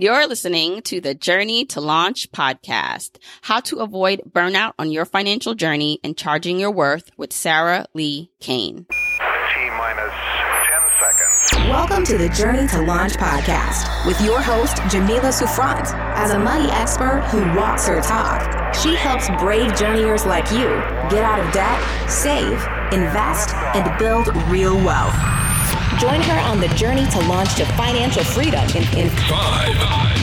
You're listening to the Journey to Launch podcast, how to avoid burnout on your financial journey and charging your worth with Sarah Li Cain. T minus 10 seconds. Welcome to the Journey to Launch podcast with your host, Jamila Souffrant. As a money expert who walks her talk, she helps brave journeyers like you get out of debt, save, invest, and build real wealth. Join her on the journey to launch to financial freedom in, in Five,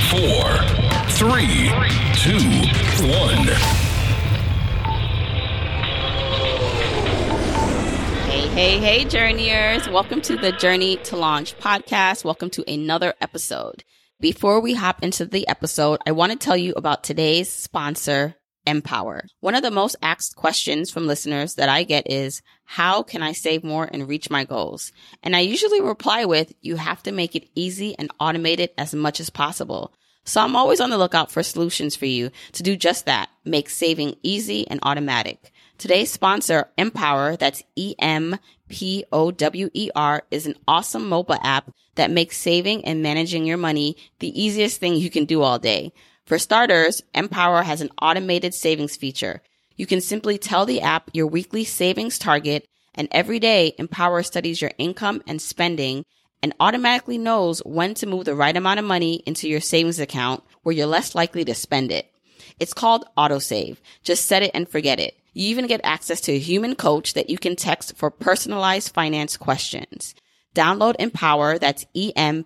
four, three, two, one. Hey, hey, hey, journeyers. Welcome to the Journey to Launch podcast. Welcome to another episode. Before we hop into the episode, I want to tell you about today's sponsor, Empower. One of the most asked questions from listeners that I get is, how can I save more and reach my goals? And I usually reply with, you have to make it easy and automate it as much as possible. So I'm always on the lookout for solutions for you to do just that. Make saving easy and automatic. Today's sponsor, Empower, that's E-M-P-O-W-E-R, is an awesome mobile app that makes saving and managing your money the easiest thing you can do all day. For starters, Empower has an automated savings feature. You can simply tell the app your weekly savings target and every day Empower studies your income and spending and automatically knows when to move the right amount of money into your savings account where you're less likely to spend it. It's called autosave. Just set it and forget it. You even get access to a human coach that you can text for personalized finance questions. Download Empower, that's E-M-P-O-W-E-R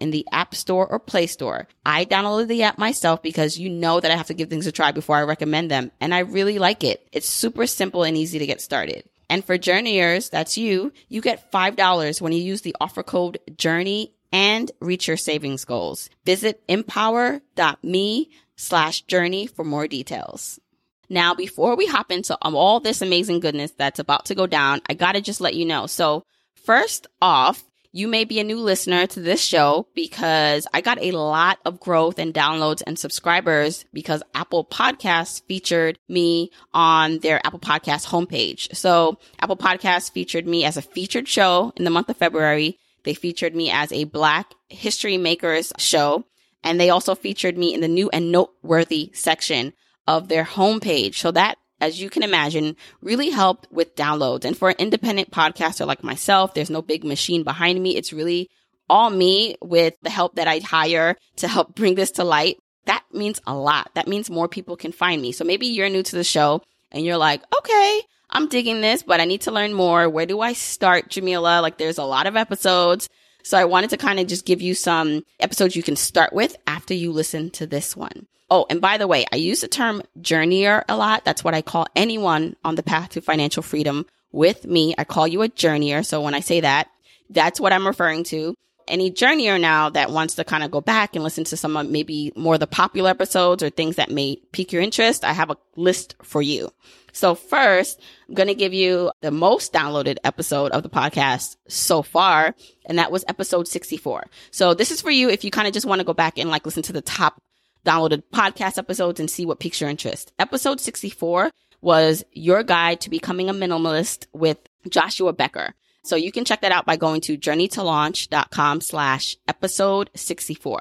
in the App Store or Play Store. I downloaded the app myself because you know that I have to give things a try before I recommend them, and I really like it. It's super simple and easy to get started. And for journeyers, that's you, you get $5 when you use the offer code JOURNEY and reach your savings goals. Visit empower.me slash journey for more details. Now, before we hop into all this amazing goodness that's about to go down, I gotta just let you know. So first off, you may be a new listener to this show because I got a lot of growth and downloads and subscribers because Apple Podcasts featured me on their Apple Podcast homepage. So Apple Podcasts featured me as a featured show in the month of February. They featured me as a Black History Makers show. And they also featured me in the new and noteworthy section of their homepage. So that, as you can imagine, really helped with downloads. And for an independent podcaster like myself, there's no big machine behind me. It's really all me with the help that I hire to help bring this to light. That means a lot. That means more people can find me. So maybe you're new to the show and you're like, okay, I'm digging this, but I need to learn more. Where do I start, Jamila? Like there's a lot of episodes. So I wanted to kind of just give you some episodes you can start with after you listen to this one. Oh, and by the way, I use the term journeyer a lot. That's what I call anyone on the path to financial freedom with me. I call you a journeyer. So when I say that, that's what I'm referring to. Any journeyer now that wants to kind of go back and listen to some of maybe more of the popular episodes or things that may pique your interest, I have a list for you. So first, I'm going to give you the most downloaded episode of the podcast so far. And that was episode 64. So this is for you if you kind of just want to go back and like listen to the top downloaded podcast episodes and see what piques your interest. Episode 64 was your guide to becoming a minimalist with Joshua Becker. So you can check that out by going to journeytolaunch.com slash episode 64.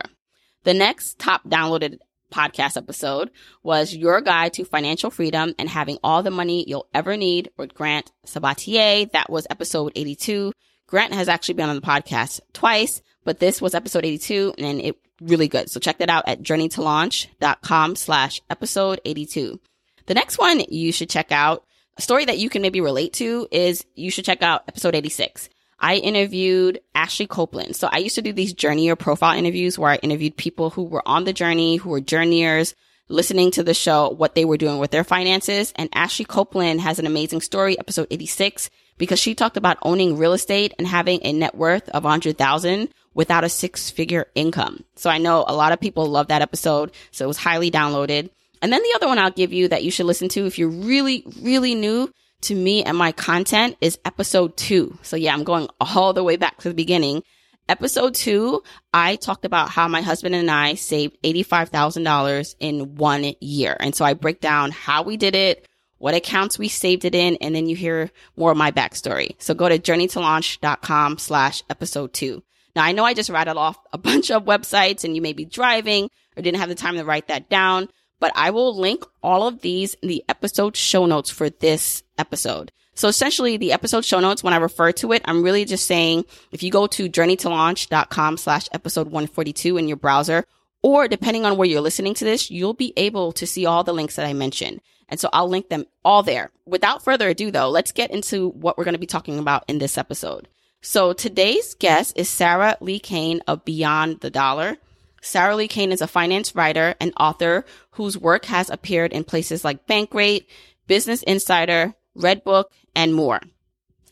The next top downloaded podcast episode was your guide to financial freedom and having all the money you'll ever need with Grant Sabatier. That was episode 82. Grant has actually been on the podcast twice, but this was episode 82 and it really good. So check that out at journeytolaunch.com slash episode 82. The next one you should check out, a story that you can maybe relate to is you should check out episode 86. I interviewed Ashley Copeland. So I used to do these journeyer profile interviews where I interviewed people who were on the journey, who were journeyers, listening to the show, what they were doing with their finances. And Ashley Copeland has an amazing story, episode 86, because she talked about owning real estate and having a net worth of 100,000 without a six figure income. So I know a lot of people love that episode. So it was highly downloaded. And then the other one I'll give you that you should listen to if you're really, really new to me and my content is episode two. So yeah, I'm going all the way back to the beginning. Episode two, I talked about how my husband and I saved $85,000 in one year. And so I break down how we did it, what accounts we saved it in, and then you hear more of my backstory. So go to journeytolaunch.com slash episode two. Now, I know I just rattled off a bunch of websites and you may be driving or didn't have the time to write that down, but I will link all of these in the episode show notes for this episode. So essentially the episode show notes, when I refer to it, I'm really just saying if you go to journeytolaunch.com slash episode 142 in your browser, or depending on where you're listening to this, you'll be able to see all the links that I mentioned. And so I'll link them all there. Without further ado, though, let's get into what we're going to be talking about in this episode. So today's guest is Sarah Li Cain of Beyond the Dollar. Sarah Li Cain is a finance writer and author whose work has appeared in places like Bankrate, Business Insider, Redbook, and more.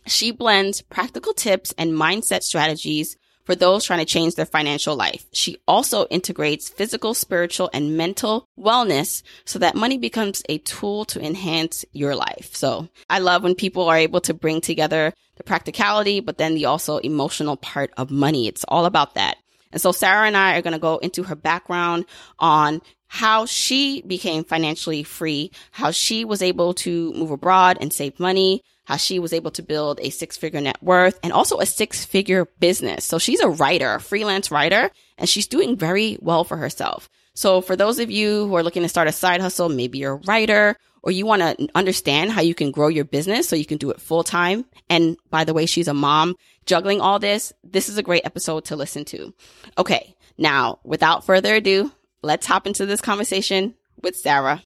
She blends practical tips and mindset strategies for those trying to change their financial life. She also integrates physical, spiritual, and mental wellness so that money becomes a tool to enhance your life. So I love when people are able to bring together the practicality, but then the also emotional part of money. It's all about that. And so Sarah and I are going to go into her background on how she became financially free, how she was able to move abroad and save money, how she was able to build a six figure net worth and also a six figure business. So she's a writer, a freelance writer, and she's doing very well for herself. So for those of you who are looking to start a side hustle, maybe you're a writer or you want to understand how you can grow your business so you can do it full time. And by the way, she's a mom juggling all this. This is a great episode to listen to. Okay. Now, without further ado, let's hop into this conversation with Sarah.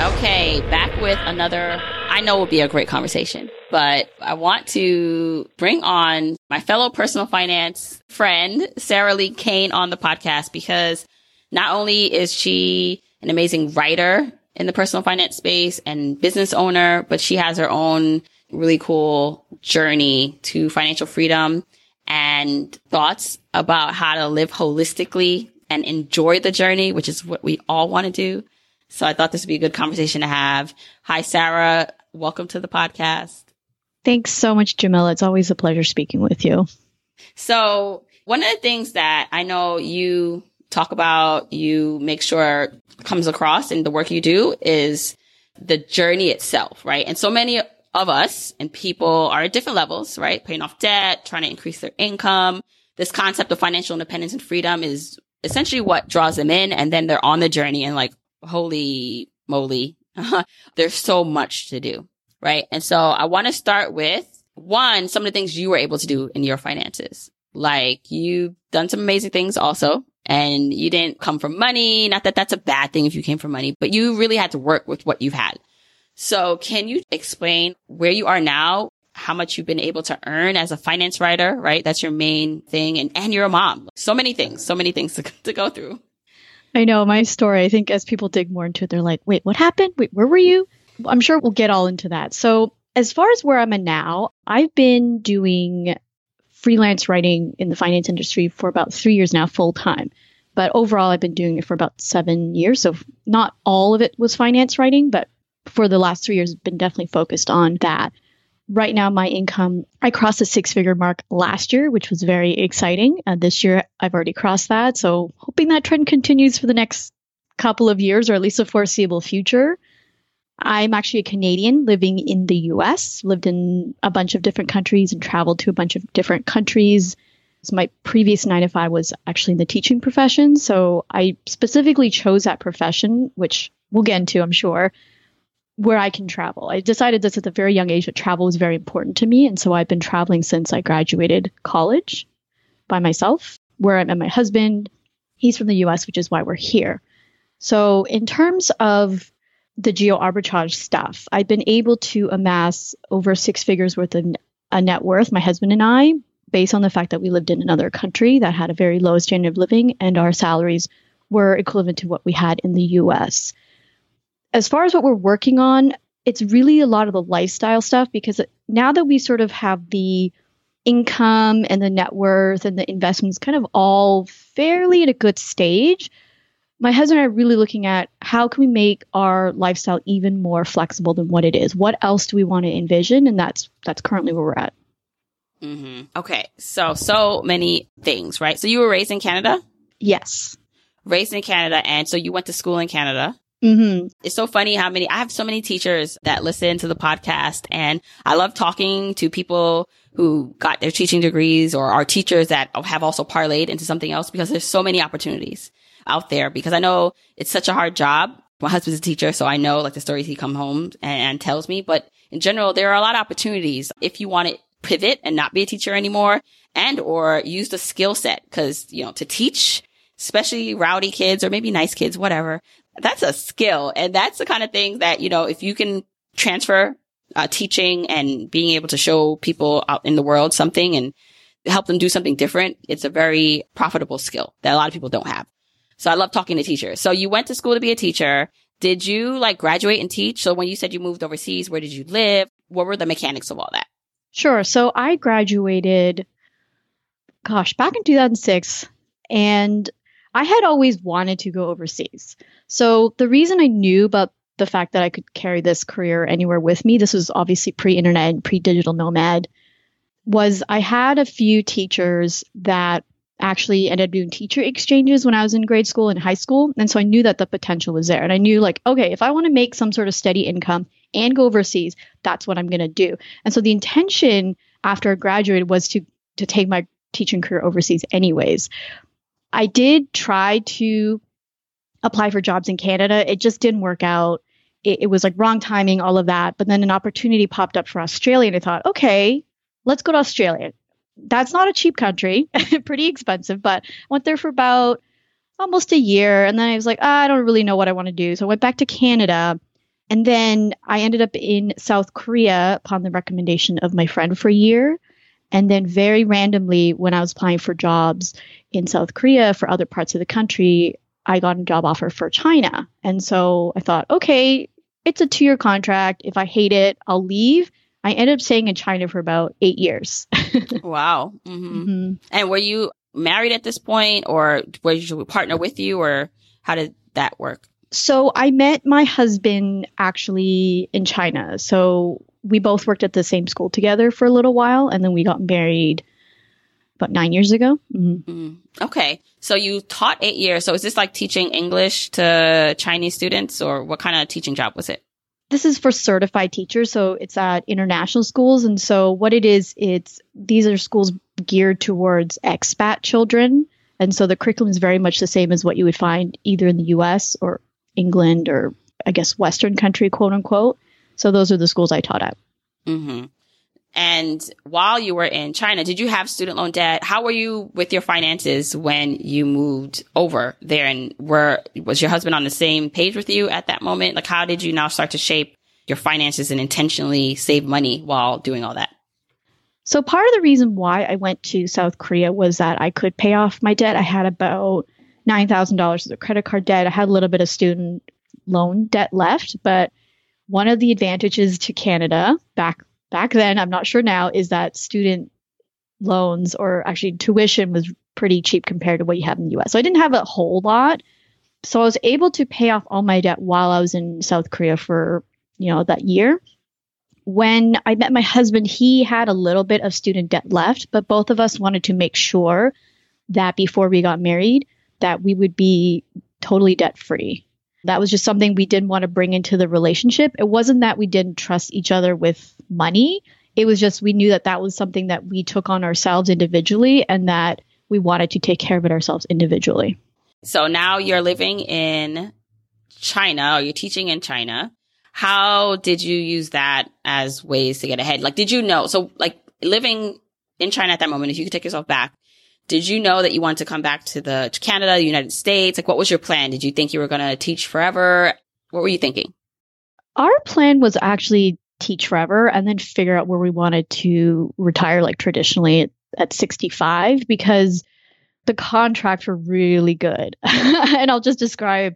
Okay, back with another, I know will be a great conversation, but I want to bring on my fellow personal finance friend, Sarah Li Cain on the podcast because not only is she an amazing writer in the personal finance space and business owner, but she has her own really cool journey to financial freedom and thoughts about how to live holistically and enjoy the journey, which is what we all want to do. So I thought this would be a good conversation to have. Hi, Sarah. Welcome to the podcast. Thanks so much, Jamila. It's always a pleasure speaking with you. So one of the things that I know you talk about, you make sure comes across in the work you do is the journey itself, right? And so many of us and people are at different levels, right? Paying off debt, trying to increase their income. This concept of financial independence and freedom is essentially what draws them in. And then they're on the journey and like, holy moly, there's so much to do, right? And so I want to start with one, some of the things you were able to do in your finances. Like you've done some amazing things also, and you didn't come from money. Not that that's a bad thing if you came from money, but you really had to work with what you've had. So can you explain where you are now, how much you've been able to earn as a finance writer, right? That's your main thing. And, and you're a mom. So many things, so many things to, to go through. I know my story. I think as people dig more into it, they're like, wait, what happened? Wait, where were you? I'm sure we'll get all into that. So, as far as where I'm at now, I've been doing freelance writing in the finance industry for about three years now, full time. But overall, I've been doing it for about seven years. So, not all of it was finance writing, but for the last three years, I've been definitely focused on that right now my income i crossed the six figure mark last year which was very exciting uh, this year i've already crossed that so hoping that trend continues for the next couple of years or at least a foreseeable future i'm actually a canadian living in the us lived in a bunch of different countries and traveled to a bunch of different countries so my previous nine to five was actually in the teaching profession so i specifically chose that profession which we'll get into i'm sure where I can travel. I decided this at a very young age that travel was very important to me. And so I've been traveling since I graduated college by myself, where I met my husband. He's from the US, which is why we're here. So, in terms of the geo arbitrage stuff, I've been able to amass over six figures worth of a uh, net worth, my husband and I, based on the fact that we lived in another country that had a very low standard of living and our salaries were equivalent to what we had in the US as far as what we're working on, it's really a lot of the lifestyle stuff because now that we sort of have the income and the net worth and the investments kind of all fairly at a good stage, my husband and I are really looking at how can we make our lifestyle even more flexible than what it is. What else do we want to envision? And that's that's currently where we're at. Mm-hmm. Okay, so so many things, right? So you were raised in Canada. Yes, raised in Canada, and so you went to school in Canada. hmm It's so funny how many, I have so many teachers that listen to the podcast and I love talking to people who got their teaching degrees or are teachers that have also parlayed into something else because there's so many opportunities out there because I know it's such a hard job. My husband's a teacher, so I know like the stories he come home and, and tells me, but in general, there are a lot of opportunities if you want to pivot and not be a teacher anymore and or use the skill set because, you know, to teach, especially rowdy kids or maybe nice kids, whatever, that's a skill. And that's the kind of thing that, you know, if you can transfer uh, teaching and being able to show people out in the world something and help them do something different, it's a very profitable skill that a lot of people don't have. So I love talking to teachers. So you went to school to be a teacher. Did you like graduate and teach? So when you said you moved overseas, where did you live? What were the mechanics of all that? Sure. So I graduated, gosh, back in 2006, and I had always wanted to go overseas. So the reason I knew about the fact that I could carry this career anywhere with me, this was obviously pre internet and pre digital nomad, was I had a few teachers that actually ended up doing teacher exchanges when I was in grade school and high school. And so I knew that the potential was there. And I knew, like, okay, if I want to make some sort of steady income and go overseas, that's what I'm going to do. And so the intention after I graduated was to to take my teaching career overseas anyways. I did try to apply for jobs in Canada. It just didn't work out. It, it was like wrong timing, all of that. But then an opportunity popped up for Australia, and I thought, okay, let's go to Australia. That's not a cheap country, pretty expensive, but I went there for about almost a year. And then I was like, ah, I don't really know what I want to do. So I went back to Canada. And then I ended up in South Korea upon the recommendation of my friend for a year. And then very randomly, when I was applying for jobs in South Korea for other parts of the country, I got a job offer for China. And so I thought, okay, it's a two year contract. If I hate it, I'll leave. I ended up staying in China for about eight years. Wow. hmm Mhm. And were you married at this point or was your partner with you or how did that work? So I met my husband actually in China. So we both worked at the same school together for a little while, and then we got married about nine years ago. Mhm. Mm. Okay. So you taught eight years. So is this like teaching English to Chinese students or what kind of teaching job was it? This is for certified teachers, so it's at international schools. And so what it is, it's these are schools geared towards expat children, and so the curriculum is very much the same as what you would find either in the U.S. or England or I guess Western country, quote unquote. So those are the schools I taught at. hmm And while you were in China, did you have student loan debt? How were you with your finances when you moved over there? And were, was your husband on the same page with you at that moment? Like, how did you now start to shape your finances and intentionally save money while doing all that? So part of the reason why I went to South Korea was that I could pay off my debt. I had about nine thousand dollars of credit card debt. I had a little bit of student loan debt left, but one of the advantages to Canada back back then, I'm not sure now, is that student loans or actually tuition was pretty cheap compared to what you have in the US. So I didn't have a whole lot. So I was able to pay off all my debt while I was in South Korea for, you know, that year when I met my husband, he had a little bit of student debt left, but both of us wanted to make sure that before we got married, that we would be totally debt free. That was just something we didn't want to bring into the relationship. It wasn't that we didn't trust each other with money. It was just we knew that that was something that we took on ourselves individually and that we wanted to take care of it ourselves individually. So now you're living in China or you're teaching in China. How did you use that as ways to get ahead? Like, did you know? So like living in China at that moment, if you could take yourself back, did you know that you wanted to come back to the to Canada, the United States? Like, what was your plan? Did you think you were going to teach forever? What were you thinking? Our plan was actually teach forever and then figure out where we wanted to retire, like traditionally at, at 65, because the contracts were really good. and I'll just describe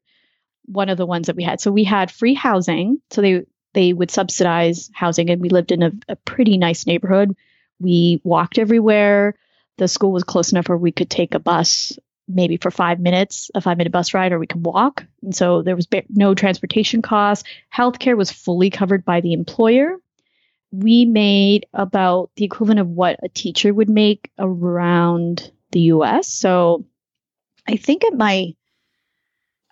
one of the ones that we had. So we had free housing. So they they would subsidize housing, and we lived in a, a pretty nice neighborhood. We walked everywhere. The school was close enough where we could take a bus maybe for five minutes, a five minute bus ride, or we can walk. And so there was ba- no transportation costs. Healthcare was fully covered by the employer. We made about the equivalent of what a teacher would make around the US. So I think at my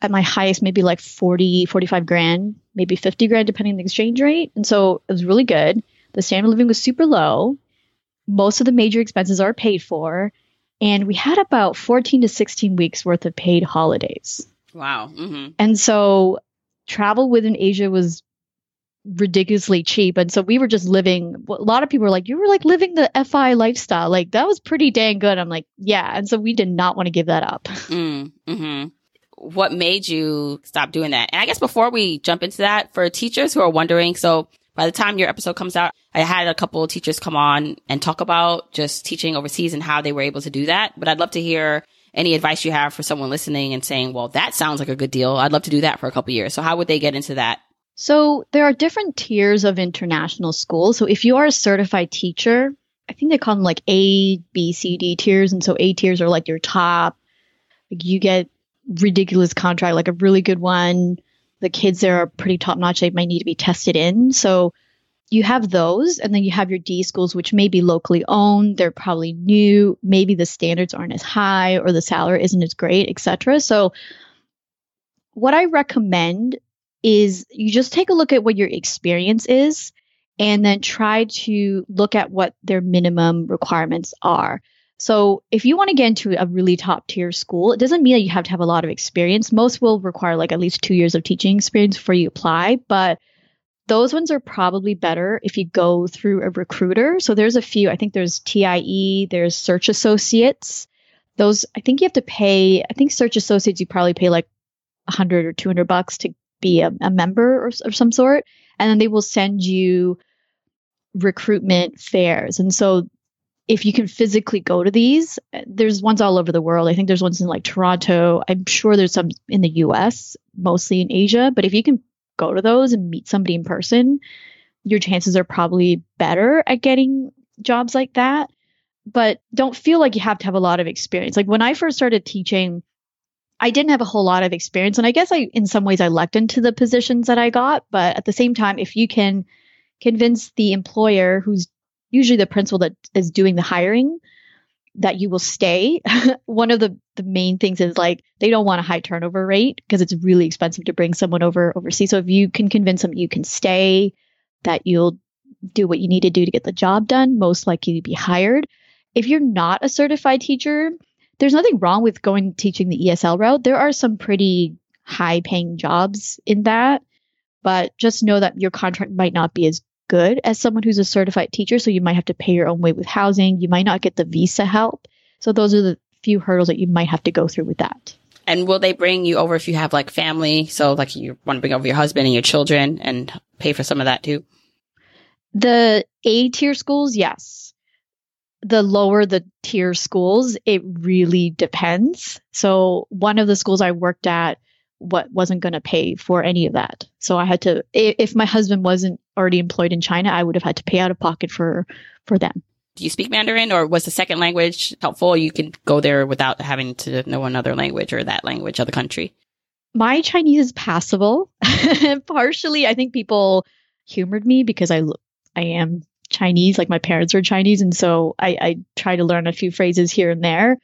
at my highest, maybe like 40, 45 grand, maybe 50 grand, depending on the exchange rate. And so it was really good. The standard of living was super low. Most of the major expenses are paid for. And we had about 14 to 16 weeks worth of paid holidays. Wow. hmm And so travel within Asia was ridiculously cheap. And so we were just living, a lot of people were like, you were like living the FI lifestyle. Like that was pretty dang good. I'm like, yeah. And so we did not want to give that up. Mm, hmm What made you stop doing that? And I guess before we jump into that, for teachers who are wondering, so by the time your episode comes out, I had a couple of teachers come on and talk about just teaching overseas and how they were able to do that. But I'd love to hear any advice you have for someone listening and saying, well, that sounds like a good deal. I'd love to do that for a couple years. So how would they get into that? So there are different tiers of international schools. So if you are a certified teacher, I think they call them like A, B, C, D tiers. And so A tiers are like your top. Like you get ridiculous contract, like a really good one. The kids there are pretty top notch. They might need to be tested in. So you have those, and then you have your D schools, which may be locally owned. They're probably new. Maybe the standards aren't as high or the salary isn't as great, etc. So what I recommend is you just take a look at what your experience is and then try to look at what their minimum requirements are. So if you want to get into a really top tier school, it doesn't mean that you have to have a lot of experience. Most will require like at least two years of teaching experience before you apply, but those ones are probably better if you go through a recruiter. So there's a few. I think there's TIE, there's Search Associates. Those I think you have to pay. I think Search Associates you probably pay like 100 or 200 bucks to be a, a member or, of some sort, and then they will send you recruitment fairs. And so if you can physically go to these, there's ones all over the world. I think there's ones in like Toronto. I'm sure there's some in the US, mostly in Asia. But if you can go to those and meet somebody in person, your chances are probably better at getting jobs like that. But don't feel like you have to have a lot of experience. Like when I first started teaching, I didn't have a whole lot of experience. And I guess I, in some ways, I lucked into the positions that I got. But at the same time, if you can convince the employer, who's usually the principal that is doing the hiring, that you will stay. One of the, the main things is like they don't want a high turnover rate because it's really expensive to bring someone over overseas. So if you can convince them you can stay, that you'll do what you need to do to get the job done, most likely to be hired. If you're not a certified teacher, there's nothing wrong with going teaching the ESL route. There are some pretty high paying jobs in that, but just know that your contract might not be as good as someone who's a certified teacher. So you might have to pay your own way with housing. You might not get the visa help. So those are the few hurdles that you might have to go through with that. And will they bring you over if you have like family? So like you want to bring over your husband and your children and pay for some of that too? The A tier schools, yes. The lower the tier schools, it really depends. So one of the schools I worked at what wasn't going to pay for any of that. So I had to if my husband wasn't already employed in China, I would have had to pay out of pocket for for them. Do you speak Mandarin or was the second language helpful? You can go there without having to know another language or that language of the country. My Chinese is passable. Partially, I think people humored me because I I am Chinese, like my parents are Chinese, and so I, I try to learn a few phrases here and there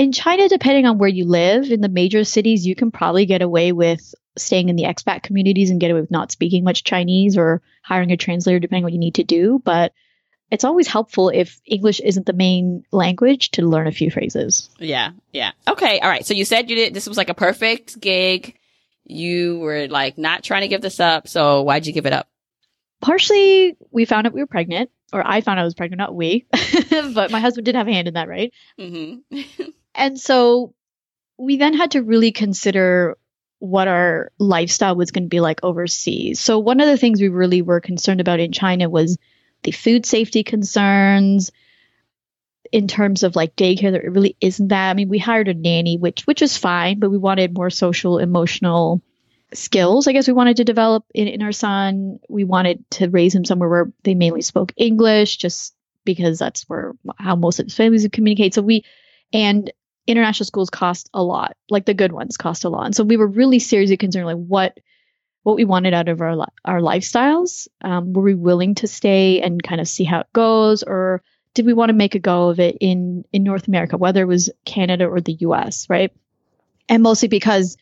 in China, depending on where you live, in the major cities, you can probably get away with staying in the expat communities and get away with not speaking much Chinese or hiring a translator, depending on what you need to do. But it's always helpful if English isn't the main language to learn a few phrases. Yeah, yeah. Okay, all right. So you said you did this was like a perfect gig. You were like not trying to give this up. So why'd you give it up? Partially, we found out we were pregnant, or I found out I was pregnant, not we. but my husband did have a hand in that, right? Mm-hmm. And so we then had to really consider what our lifestyle was going to be like overseas. So one of the things we really were concerned about in China was the food safety concerns in terms of like daycare there really isn't that. I mean, we hired a nanny which which is fine, but we wanted more social emotional skills I guess we wanted to develop in, in our son. We wanted to raise him somewhere where they mainly spoke English just because that's where how most of his families would communicate. So we and international schools cost a lot, like the good ones cost a lot. And so we were really seriously concerned, like what what we wanted out of our our lifestyles. Um, were we willing to stay and kind of see how it goes, or did we want to make a go of it in in North America, whether it was Canada or the U.S. Right? And mostly because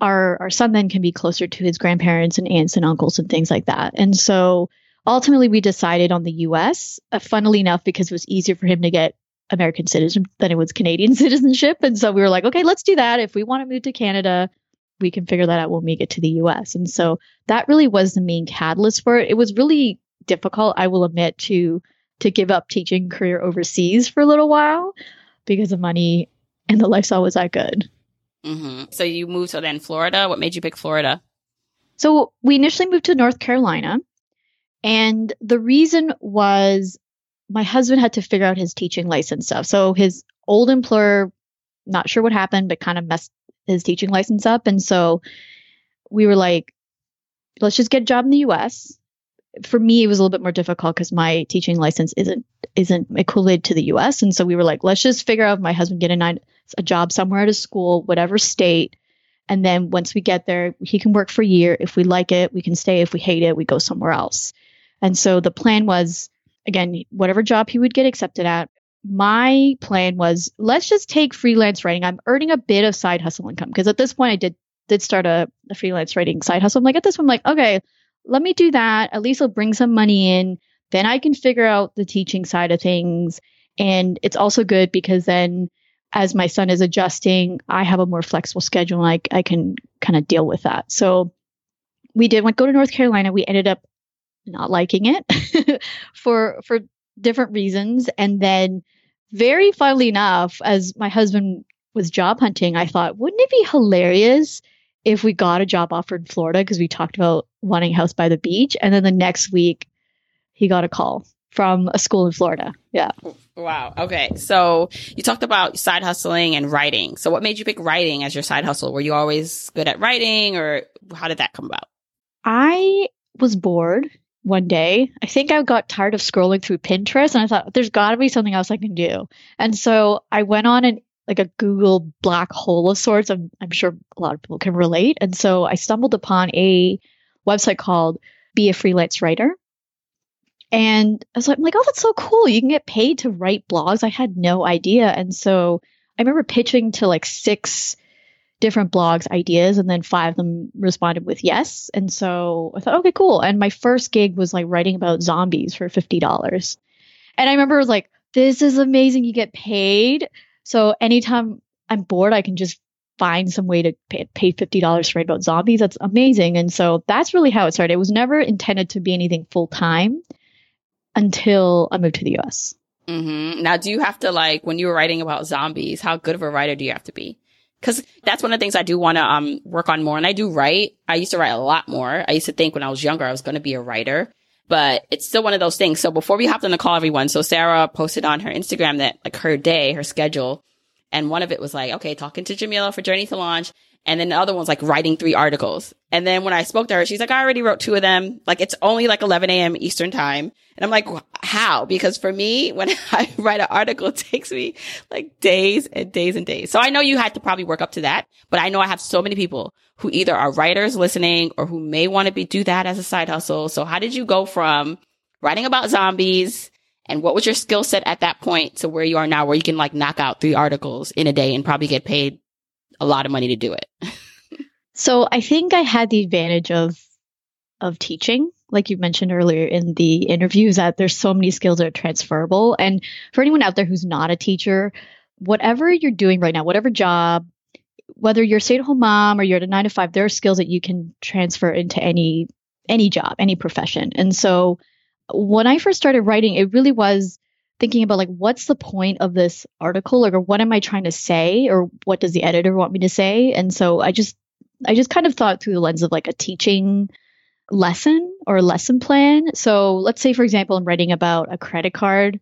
our our son then can be closer to his grandparents and aunts and uncles and things like that. And so ultimately we decided on the US, uh, funnily enough because it was easier for him to get American citizen than it was Canadian citizenship. And so we were like, okay, let's do that. If we want to move to Canada, we can figure that out when we get to the US. And so that really was the main catalyst for it. It was really difficult, I will admit, to to give up teaching career overseas for a little while because the money and the lifestyle was that good. hmm So you moved to then Florida. What made you pick Florida? So we initially moved to North Carolina. And the reason was my husband had to figure out his teaching license stuff. So his old employer, not sure what happened, but kind of messed his teaching license up. And so we were like, let's just get a job in the US. For me, it was a little bit more difficult because my teaching license isn't isn't equivalent to the US. And so we were like, let's just figure out if my husband get a, nine, a job somewhere at a school, whatever state. And then once we get there, he can work for a year. If we like it, we can stay. If we hate it, we go somewhere else. And so the plan was, again, whatever job he would get accepted at. My plan was, let's just take freelance writing. I'm earning a bit of side hustle income because at this point I did did start a, a freelance writing side hustle. I'm like, at this point, I'm like, okay, let me do that. At least it'll bring some money in. Then I can figure out the teaching side of things. And it's also good because then as my son is adjusting, I have a more flexible schedule and I, I can kind of deal with that. So we did went go to North Carolina. We ended up not liking it for for different reasons. And then very funnily enough, as my husband was job hunting, I thought, wouldn't it be hilarious if we got a job offer in Florida because we talked about wanting a house by the beach. And then the next week he got a call from a school in Florida. Yeah. Wow. Okay. So you talked about side hustling and writing. So what made you pick writing as your side hustle? Were you always good at writing or how did that come about? I was bored one day. I think I got tired of scrolling through Pinterest and I thought there's got to be something else I can do. And so I went on an like a Google black hole of sorts. I'm, I'm sure a lot of people can relate. And so I stumbled upon a website called Be a Freelance Writer. And I was like, I'm like, oh, that's so cool. You can get paid to write blogs. I had no idea. And so I remember pitching to like six different blogs ideas and then five of them responded with yes. And so I thought, okay, cool. And my first gig was like writing about zombies for $50. And I remember was like, this is amazing. You get paid. So anytime I'm bored, I can just find some way to pay, pay $50 to write about zombies. That's amazing. And so that's really how it started. It was never intended to be anything full time until I moved to the US. hmm Now, do you have to like, when you were writing about zombies, how good of a writer do you have to be? Cause that's one of the things I do want to, um, work on more. And I do write. I used to write a lot more. I used to think when I was younger, I was going to be a writer, but it's still one of those things. So before we hopped on the call, everyone, so Sarah posted on her Instagram that like her day, her schedule, and one of it was like, okay, talking to Jamila for Journey to Launch. And then the other one's like writing three articles. And then when I spoke to her, she's like, I already wrote two of them. Like it's only like 11 a.m. Eastern time. And I'm like, how? Because for me, when I write an article, it takes me like days and days and days. So I know you had to probably work up to that, but I know I have so many people who either are writers listening or who may want to be do that as a side hustle. So how did you go from writing about zombies and what was your skill set at that point to where you are now where you can like knock out three articles in a day and probably get paid a lot of money to do it? So I think I had the advantage of of teaching, like you mentioned earlier in the interviews, that there's so many skills that are transferable. And for anyone out there who's not a teacher, whatever you're doing right now, whatever job, whether you're a stay-at-home mom or you're at a nine to five, there are skills that you can transfer into any any job, any profession. And so when I first started writing, it really was thinking about like what's the point of this article or what am I trying to say or what does the editor want me to say? And so I just I just kind of thought through the lens of like a teaching lesson or lesson plan. So let's say, for example, I'm writing about a credit card.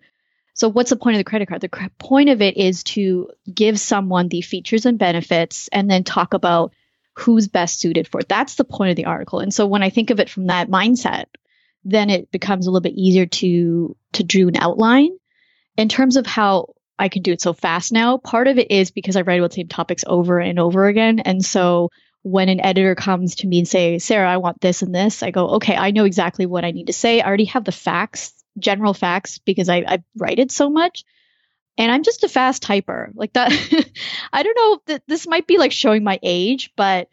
So what's the point of the credit card? The point of it is to give someone the features and benefits and then talk about who's best suited for it. That's the point of the article. And so when I think of it from that mindset, then it becomes a little bit easier to to do an outline. In terms of how I can do it so fast now, part of it is because I write about the same topics over and over again. And so when an editor comes to me and say, Sarah, I want this and this, I go, okay, I know exactly what I need to say. I already have the facts, general facts, because I, I write it so much. And I'm just a fast typer. Like that. I don't know that this might be like showing my age, but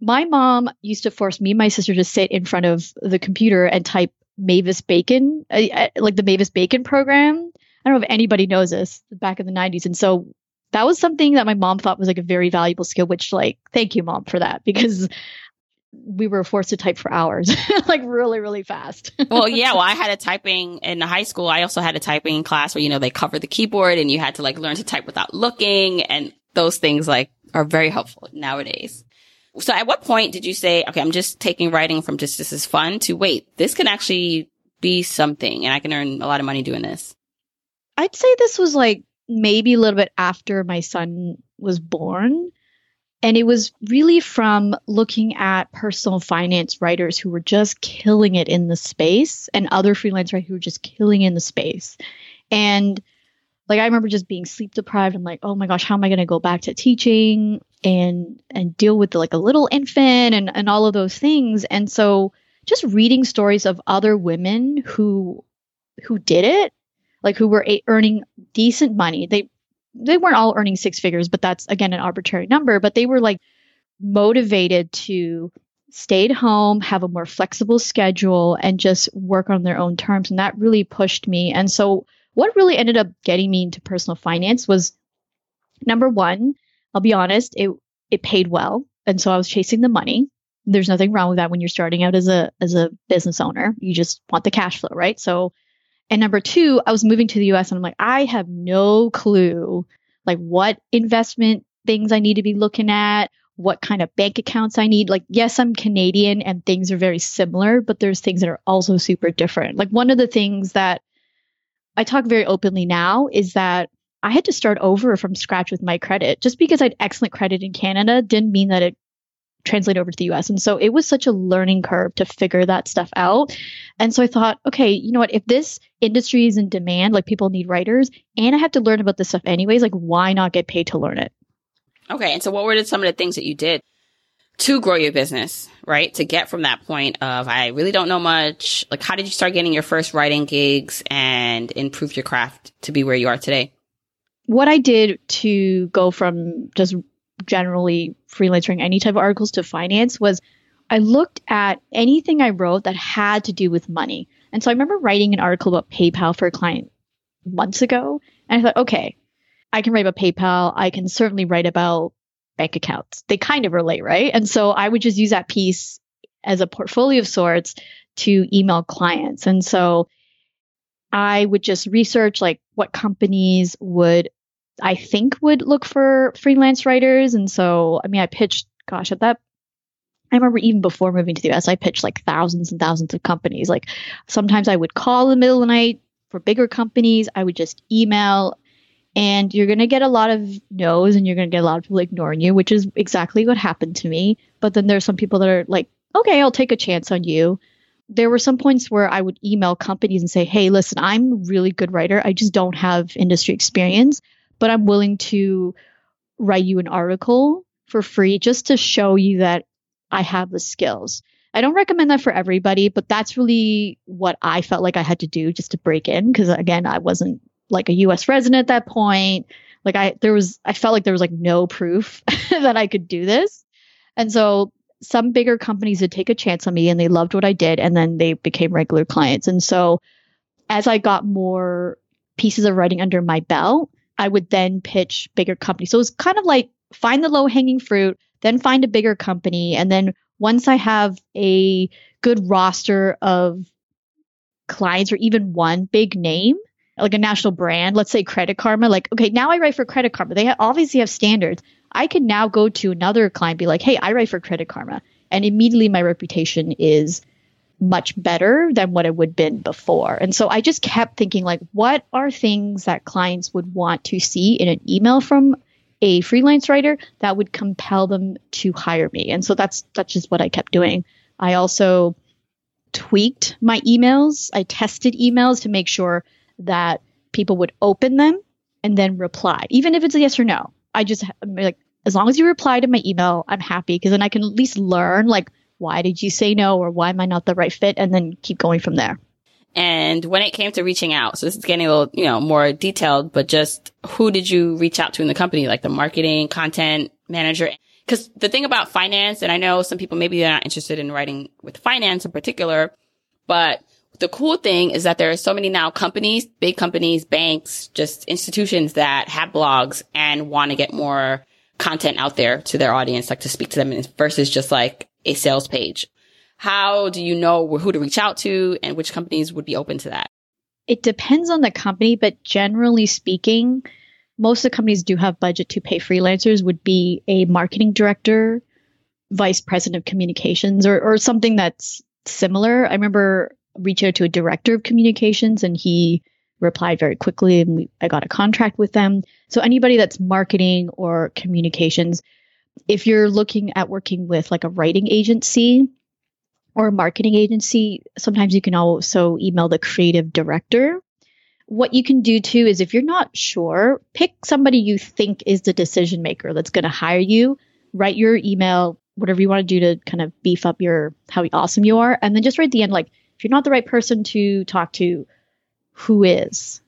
my mom used to force me and my sister to sit in front of the computer and type Mavis Beacon, uh, uh, like the Mavis Beacon program. I don't know if anybody knows this back in the 90s. And so that was something that my mom thought was like a very valuable skill, which, like, thank you, mom, for that because we were forced to type for hours, like really, really fast. well, yeah. Well, I had a typing in high school. I also had a typing class where, you know, they covered the keyboard and you had to like learn to type without looking. And those things like are very helpful nowadays. So at what point did you say, okay, I'm just taking writing from just this is fun to wait, this can actually be something and I can earn a lot of money doing this? I'd say this was like maybe a little bit after my son was born. And it was really from looking at personal finance writers who were just killing it in the space and other freelance writers who were just killing in the space. And like I remember just being sleep deprived. I'm like, oh my gosh, how am I going to go back to teaching and and deal with like a little infant and and all of those things. And so just reading stories of other women who who did it, like who were a- earning decent money. They they weren't all earning six figures, but that's again an arbitrary number, but they were like motivated to stay at home, have a more flexible schedule, and just work on their own terms. And that really pushed me. And so, what really ended up getting me into personal finance was number one, I'll be honest, it it paid well. And so I was chasing the money. There's nothing wrong with that when you're starting out as a as a business owner. You just want the cash flow, right? So and number two, I was moving to the US and I'm like, I have no clue like what investment things I need to be looking at, what kind of bank accounts I need. Like, yes, I'm Canadian and things are very similar, but there's things that are also super different. Like, one of the things that I talk very openly now is that I had to start over from scratch with my credit. Just because I had excellent credit in Canada didn't mean that it translate over to the US. And so it was such a learning curve to figure that stuff out. And so I thought, okay, you know what? If this industry is in demand, like people need writers, and I have to learn about this stuff anyways, like why not get paid to learn it? Okay. And so what were some of the things that you did to grow your business, right? To get from that point of, I really don't know much. Like, how did you start getting your first writing gigs and improve your craft to be where you are today? What I did to go from just generally freelancing any type of articles to finance was I looked at anything I wrote that had to do with money. And so I remember writing an article about PayPal for a client months ago. And I thought, okay, I can write about PayPal. I can certainly write about bank accounts. They kind of relate, right? And so I would just use that piece as a portfolio of sorts to email clients. And so I would just research like what companies would I think would look for freelance writers. And so, I mean, I pitched, gosh, at that, I remember even before moving to the US, I pitched like thousands and thousands of companies. Like sometimes I would call in the middle of the night for bigger companies. I would just email and you're going to get a lot of no's and you're going to get a lot of people ignoring you, which is exactly what happened to me. But then there's some people that are like, okay, I'll take a chance on you. There were some points where I would email companies and say, hey, listen, I'm a really good writer. I just don't have industry experience but I'm willing to write you an article for free just to show you that I have the skills. I don't recommend that for everybody, but that's really what I felt like I had to do just to break in. Cause again, I wasn't like a US resident at that point. Like I, there was, I felt like there was like no proof that I could do this. And so some bigger companies would take a chance on me and they loved what I did. And then they became regular clients. And so as I got more pieces of writing under my belt, I would then pitch bigger companies. So it was kind of like find the low hanging fruit, then find a bigger company. And then once I have a good roster of clients or even one big name, like a national brand, let's say Credit Karma, like, okay, now I write for Credit Karma. They obviously have standards. I can now go to another client, be like, hey, I write for Credit Karma. And immediately my reputation is much better than what it would been before. And so I just kept thinking like what are things that clients would want to see in an email from a freelance writer that would compel them to hire me. And so that's that's just what I kept doing. I also tweaked my emails. I tested emails to make sure that people would open them and then reply, even if it's a yes or no. I just like as long as you reply to my email, I'm happy because then I can at least learn like why did you say no or why am I not the right fit? And then keep going from there. And when it came to reaching out, so this is getting a little, you know, more detailed, but just who did you reach out to in the company, like the marketing, content manager? Cause the thing about finance, and I know some people maybe they're not interested in writing with finance in particular, but the cool thing is that there are so many now companies, big companies, banks, just institutions that have blogs and want to get more content out there to their audience, like to speak to them versus just like a sales page. How do you know who to reach out to and which companies would be open to that? It depends on the company, but generally speaking, most of the companies do have budget to pay freelancers would be a marketing director, vice president of communications or, or something that's similar. I remember reaching out to a director of communications and he replied very quickly and we, I got a contract with them. So anybody that's marketing or communications, if you're looking at working with like a writing agency or a marketing agency, sometimes you can also email the creative director. What you can do too is if you're not sure, pick somebody you think is the decision maker that's going to hire you, write your email, whatever you want to do to kind of beef up your how awesome you are, and then just write at the end like if you're not the right person to talk to, who is?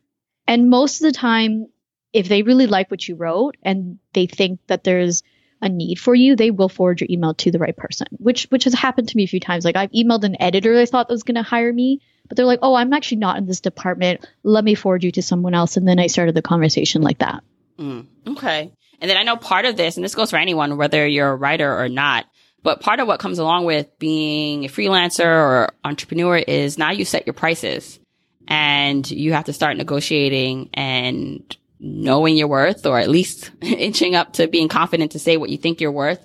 And most of the time, if they really like what you wrote and they think that there's a need for you, they will forward your email to the right person, which which has happened to me a few times. Like I've emailed an editor I thought was going to hire me, but they're like, "Oh, I'm actually not in this department. Let me forward you to someone else." And then I started the conversation like that. Mm, okay. And then I know part of this, and this goes for anyone, whether you're a writer or not, but part of what comes along with being a freelancer or entrepreneur is now you set your prices and you have to start negotiating and knowing your worth or at least inching up to being confident to say what you think you're worth.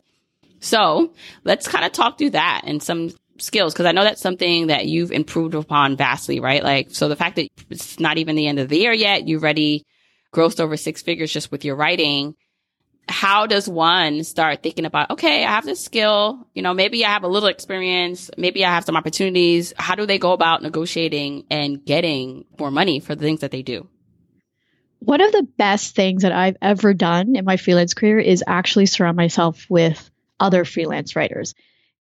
So let's kind of talk through that and some skills because I know that's something that you've improved upon vastly, right? Like, so the fact that it's not even the end of the year yet, you've already grossed over six figures just with your writing. How does one start thinking about, okay, I have this skill, you know, maybe I have a little experience, maybe I have some opportunities. How do they go about negotiating and getting more money for the things that they do? One of the best things that I've ever done in my freelance career is actually surround myself with other freelance writers.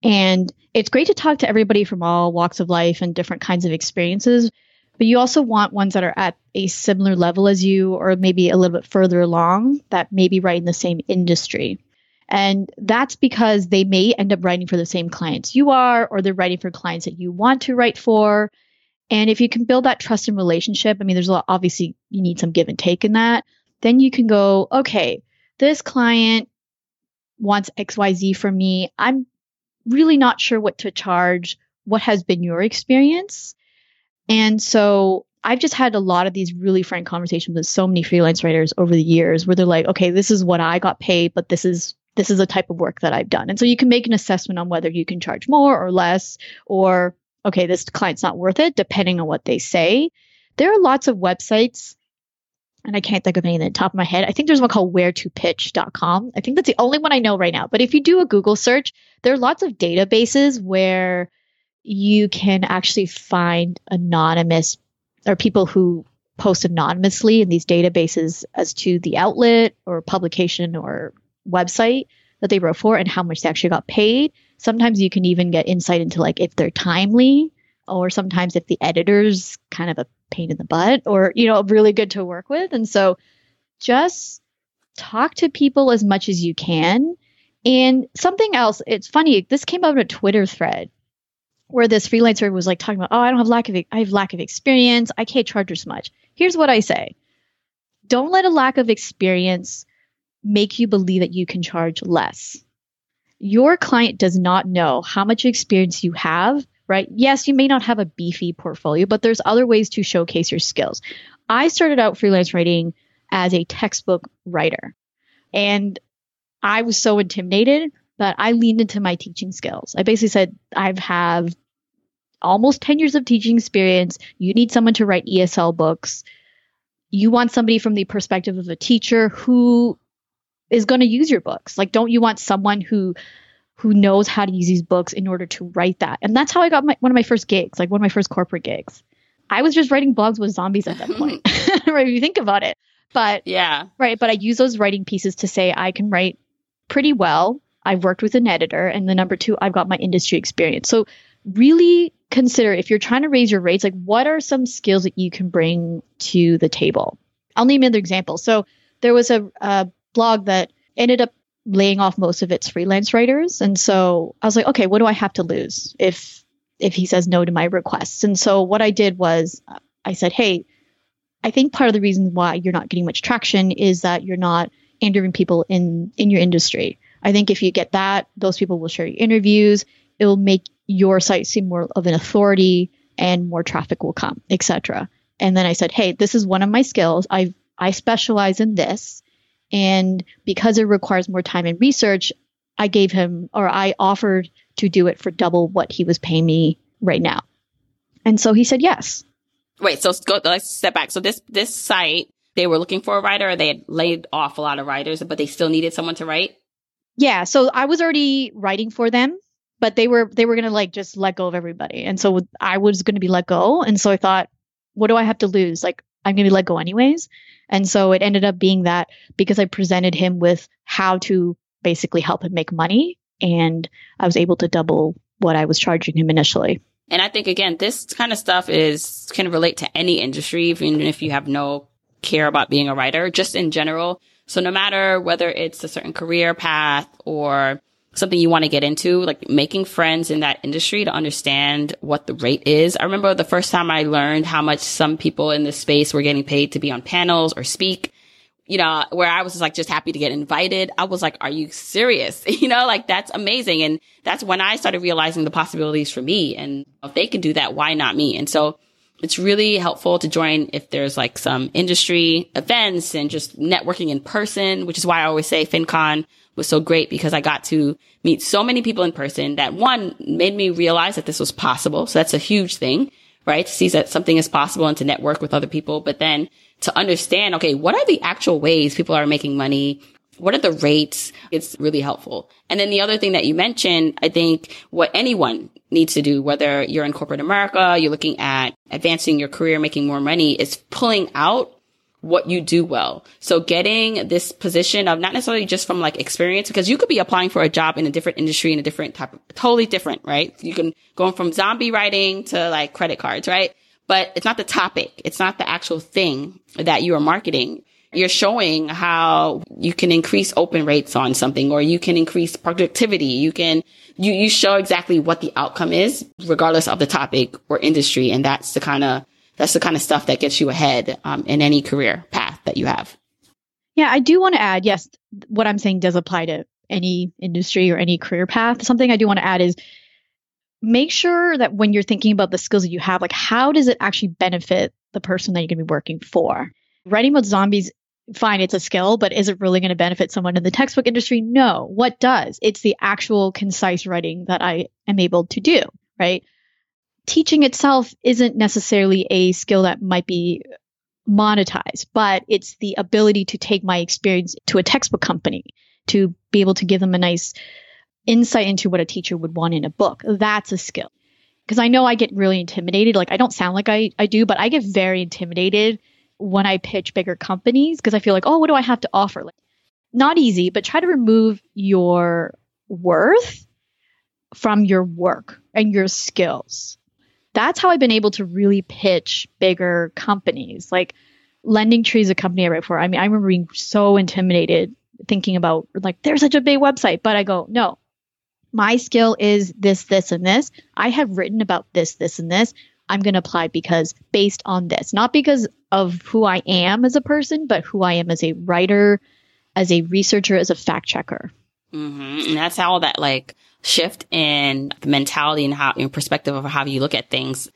And it's great to talk to everybody from all walks of life and different kinds of experiences, but you also want ones that are at a similar level as you or maybe a little bit further along that may be in the same industry. And that's because they may end up writing for the same clients you are, or they're writing for clients that you want to write for. And if you can build that trust and relationship, I mean, there's a lot, obviously, you need some give and take in that. Then you can go, okay, this client wants XYZ from me. I'm really not sure what to charge. What has been your experience? And so I've just had a lot of these really frank conversations with so many freelance writers over the years where they're like, okay, this is what I got paid, but this is this is the type of work that I've done. And so you can make an assessment on whether you can charge more or less or okay, this client's not worth it, depending on what they say. There are lots of websites, and I can't think of any on the top of my head. I think there's one called where2pitch.com. I think that's the only one I know right now. But if you do a Google search, there are lots of databases where you can actually find anonymous or people who post anonymously in these databases as to the outlet or publication or website that they wrote for and how much they actually got paid. Sometimes you can even get insight into like if they're timely or sometimes if the editor's kind of a pain in the butt or, you know, really good to work with. And so just talk to people as much as you can. And something else, it's funny, this came out in a Twitter thread where this freelancer was like talking about, oh, I don't have lack of I have lack of experience. I can't charge as much. Here's what I say. Don't let a lack of experience make you believe that you can charge less. Your client does not know how much experience you have, right? Yes, you may not have a beefy portfolio, but there's other ways to showcase your skills. I started out freelance writing as a textbook writer. And I was so intimidated that I leaned into my teaching skills. I basically said, I have have almost 10 years of teaching experience. You need someone to write ESL books. You want somebody from the perspective of a teacher who is going to use your books. Like, don't you want someone who who knows how to use these books in order to write that? And that's how I got my, one of my first gigs, like one of my first corporate gigs. I was just writing blogs with zombies at that point, right? If you think about it, but yeah, right. But I use those writing pieces to say I can write pretty well. I've worked with an editor, and the number two, I've got my industry experience. So really consider if you're trying to raise your rates, like what are some skills that you can bring to the table? I'll name another example. So there was a, a blog that ended up laying off most of its freelance writers. And so I was like, okay, what do I have to lose if if he says no to my requests? And so what I did was uh, I said, hey, I think part of the reason why you're not getting much traction is that you're not interviewing people in in your industry. I think if you get that, those people will share your interviews. It will make your site seem more of an authority and more traffic will come, etc. And then I said, "Hey, this is one of my skills. I I specialize in this, and because it requires more time and research, I gave him or I offered to do it for double what he was paying me right now." And so he said yes. Wait, so go, let's step back. So this this site, they were looking for a writer, or they had laid off a lot of writers, but they still needed someone to write. Yeah, so I was already writing for them, but they were they were gonna like just let go of everybody, and so I was gonna be let go, and so I thought, what do I have to lose? Like I'm gonna be let go anyways, and so it ended up being that because I presented him with how to basically help him make money, and I was able to double what I was charging him initially. And I think again, this kind of stuff is can relate to any industry, even if you have no care about being a writer, just in general. So no matter whether it's a certain career path or something you want to get into, like making friends in that industry to understand what the rate is. I remember the first time I learned how much some people in this space were getting paid to be on panels or speak you know, where I was just like just happy to get invited. I was like, are you serious? You know, like that's amazing. And that's when I started realizing the possibilities for me. And if they can do that, why not me? And so it's really helpful to join if there's like some industry events and just networking in person, which is why I always say FinCon was so great because I got to meet so many people in person that one made me realize that this was possible. So that's a huge thing, right? To see that something is possible and to network with other people. But then to understand, okay, what are the actual ways people are making money? What are the rates? It's really helpful. And then the other thing that you mentioned, I think what anyone needs to do, whether you're in corporate America, you're looking at advancing your career, making more money, is pulling out what you do well. So getting this position of not necessarily just from like experience, because you could be applying for a job in a different industry, in a different type of, totally different, right? You can go from zombie writing to like credit cards, right? but it's not the topic. It's not the actual thing that you are marketing. You're showing how you can increase open rates on something or you can increase productivity. You can, you, you show exactly what the outcome is regardless of the topic or industry. And that's the kind of, that's the kind of stuff that gets you ahead um, in any career path that you have. Yeah, I do want to add, yes, what I'm saying does apply to any industry or any career path. Something I do want to add is make sure that when you're thinking about the skills that you have, like how does it actually benefit the person that you're going to be working for? Writing about zombies, fine, it's a skill, but is it really going to benefit someone in the textbook industry? No. What does? It's the actual concise writing that I am able to do, right? Teaching itself isn't necessarily a skill that might be monetized, but it's the ability to take my experience to a textbook company to be able to give them a nice insight into what a teacher would want in a book. That's a skill. Because I know I get really intimidated. Like I don't sound like I, I do, but I get very intimidated when I pitch bigger companies because I feel like, oh, what do I have to offer? Like, not easy, but try to remove your worth from your work and your skills. That's how I've been able to really pitch bigger companies. Like LendingTree is a company I write for. I mean, I remember being so intimidated thinking about like, there's such a big website, but I go, no, my skill is this, this, and this. I have written about this, this, and this. I'm going to apply because based on this, not because of who I am as a person, but who I am as a writer, as a researcher, as a fact checker. Mm-hmm. And that's how that like shift in the mentality and how in perspective of how you look at things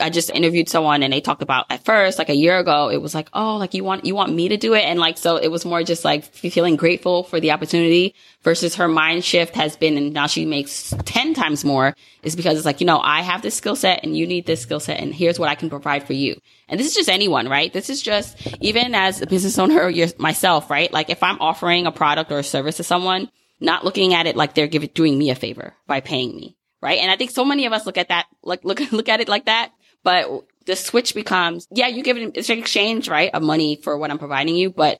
I just interviewed someone and they talked about at first, like a year ago, it was like, oh, like you want, you want me to do it. And like, so it was more just like feeling grateful for the opportunity versus her mind shift has been, and now she makes 10 times more is because it's like, you know, I have this skill set and you need this skill set and here's what I can provide for you. And this is just anyone, right? This is just even as a business owner myself, right? Like if I'm offering a product or a service to someone, not looking at it like they're giving, doing me a favor by paying me. Right. And I think so many of us look at that, like, look, look at it like that but the switch becomes, yeah, you give it, it's an exchange, right? Of money for what I'm providing you, but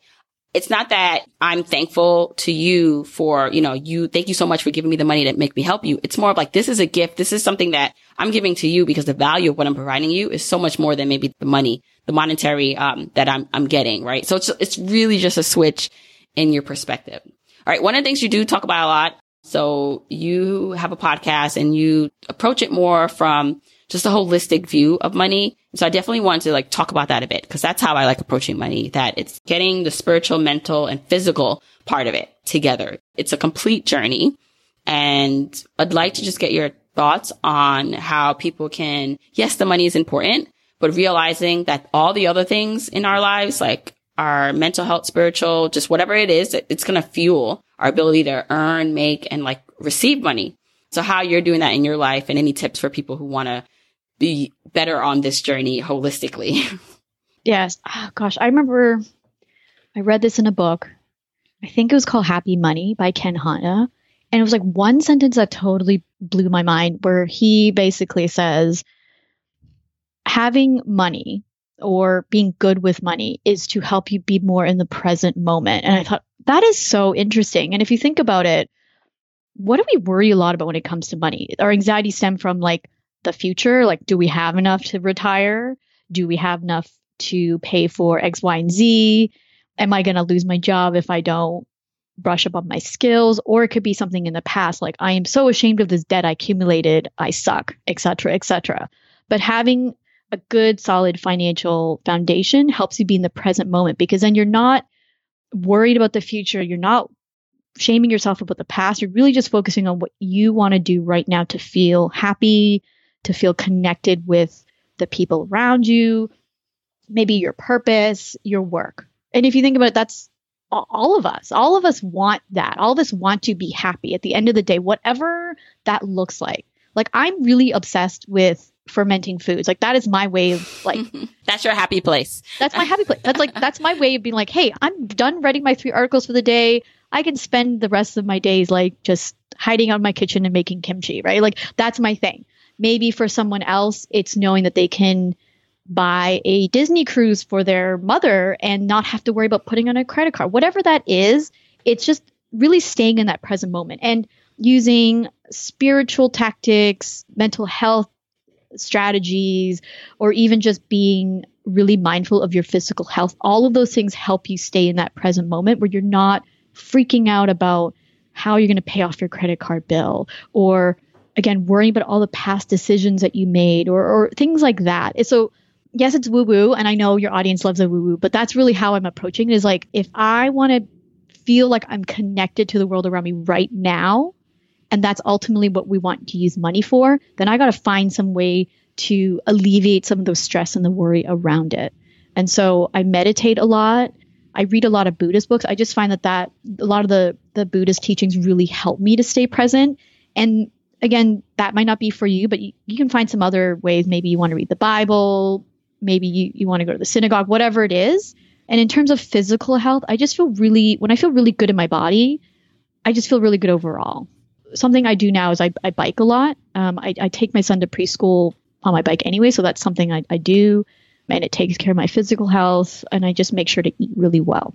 it's not that I'm thankful to you for, you know, you, thank you so much for giving me the money that make me help you. It's more of like, this is a gift. This is something that I'm giving to you because the value of what I'm providing you is so much more than maybe the money, the monetary, um, that I'm, I'm getting, right? So it's, it's really just a switch in your perspective. Right. One of the things you do talk about a lot. So you have a podcast and you approach it more from just a holistic view of money. So I definitely want to like talk about that a bit because that's how I like approaching money, that it's getting the spiritual, mental and physical part of it together. It's a complete journey. And I'd like to just get your thoughts on how people can, yes, the money is important, but realizing that all the other things in our lives, like our mental health, spiritual, just whatever it is, it's going to fuel our ability to earn, make, and like receive money. So how you're doing that in your life and any tips for people who want to be better on this journey holistically. Yes. Oh, gosh. I remember I read this in a book. I think it was called Happy Money by Ken Honda. And it was like one sentence that totally blew my mind where he basically says, having money or being good with money is to help you be more in the present moment. And I thought that is so interesting. And if you think about it, what do we worry a lot about when it comes to money? Our anxiety stem from like the future. Like, do we have enough to retire? Do we have enough to pay for X, Y, and Z? Am I going to lose my job if I don't brush up on my skills? Or it could be something in the past, like I am so ashamed of this debt I accumulated, I suck, etc., etc. But having a good, solid financial foundation helps you be in the present moment because then you're not worried about the future. You're not shaming yourself about the past. You're really just focusing on what you want to do right now to feel happy, to feel connected with the people around you, maybe your purpose, your work. And if you think about it, that's all of us. All of us want that. All of us want to be happy at the end of the day, whatever that looks like. Like I'm really obsessed with fermenting foods. Like that is my way of like that's your happy place. That's my happy place. That's like that's my way of being like, hey, I'm done writing my three articles for the day. I can spend the rest of my days like just hiding out in my kitchen and making kimchi, right? Like that's my thing. Maybe for someone else, it's knowing that they can buy a Disney cruise for their mother and not have to worry about putting on a credit card. Whatever that is, it's just really staying in that present moment and using spiritual tactics, mental health strategies, or even just being really mindful of your physical health. All of those things help you stay in that present moment where you're not freaking out about how you're going to pay off your credit card bill or again worrying about all the past decisions that you made or, or things like that so yes it's woo woo and i know your audience loves a woo woo but that's really how i'm approaching it is like if i want to feel like i'm connected to the world around me right now and that's ultimately what we want to use money for then i got to find some way to alleviate some of the stress and the worry around it and so i meditate a lot I read a lot of Buddhist books. I just find that that a lot of the the Buddhist teachings really help me to stay present. And again, that might not be for you, but you, you can find some other ways. Maybe you want to read the Bible, maybe you, you want to go to the synagogue, whatever it is. And in terms of physical health, I just feel really, when I feel really good in my body, I just feel really good overall. Something I do now is I, I bike a lot. Um, I, I take my son to preschool on my bike anyway, so that's something I, I do. And it takes care of my physical health, and I just make sure to eat really well.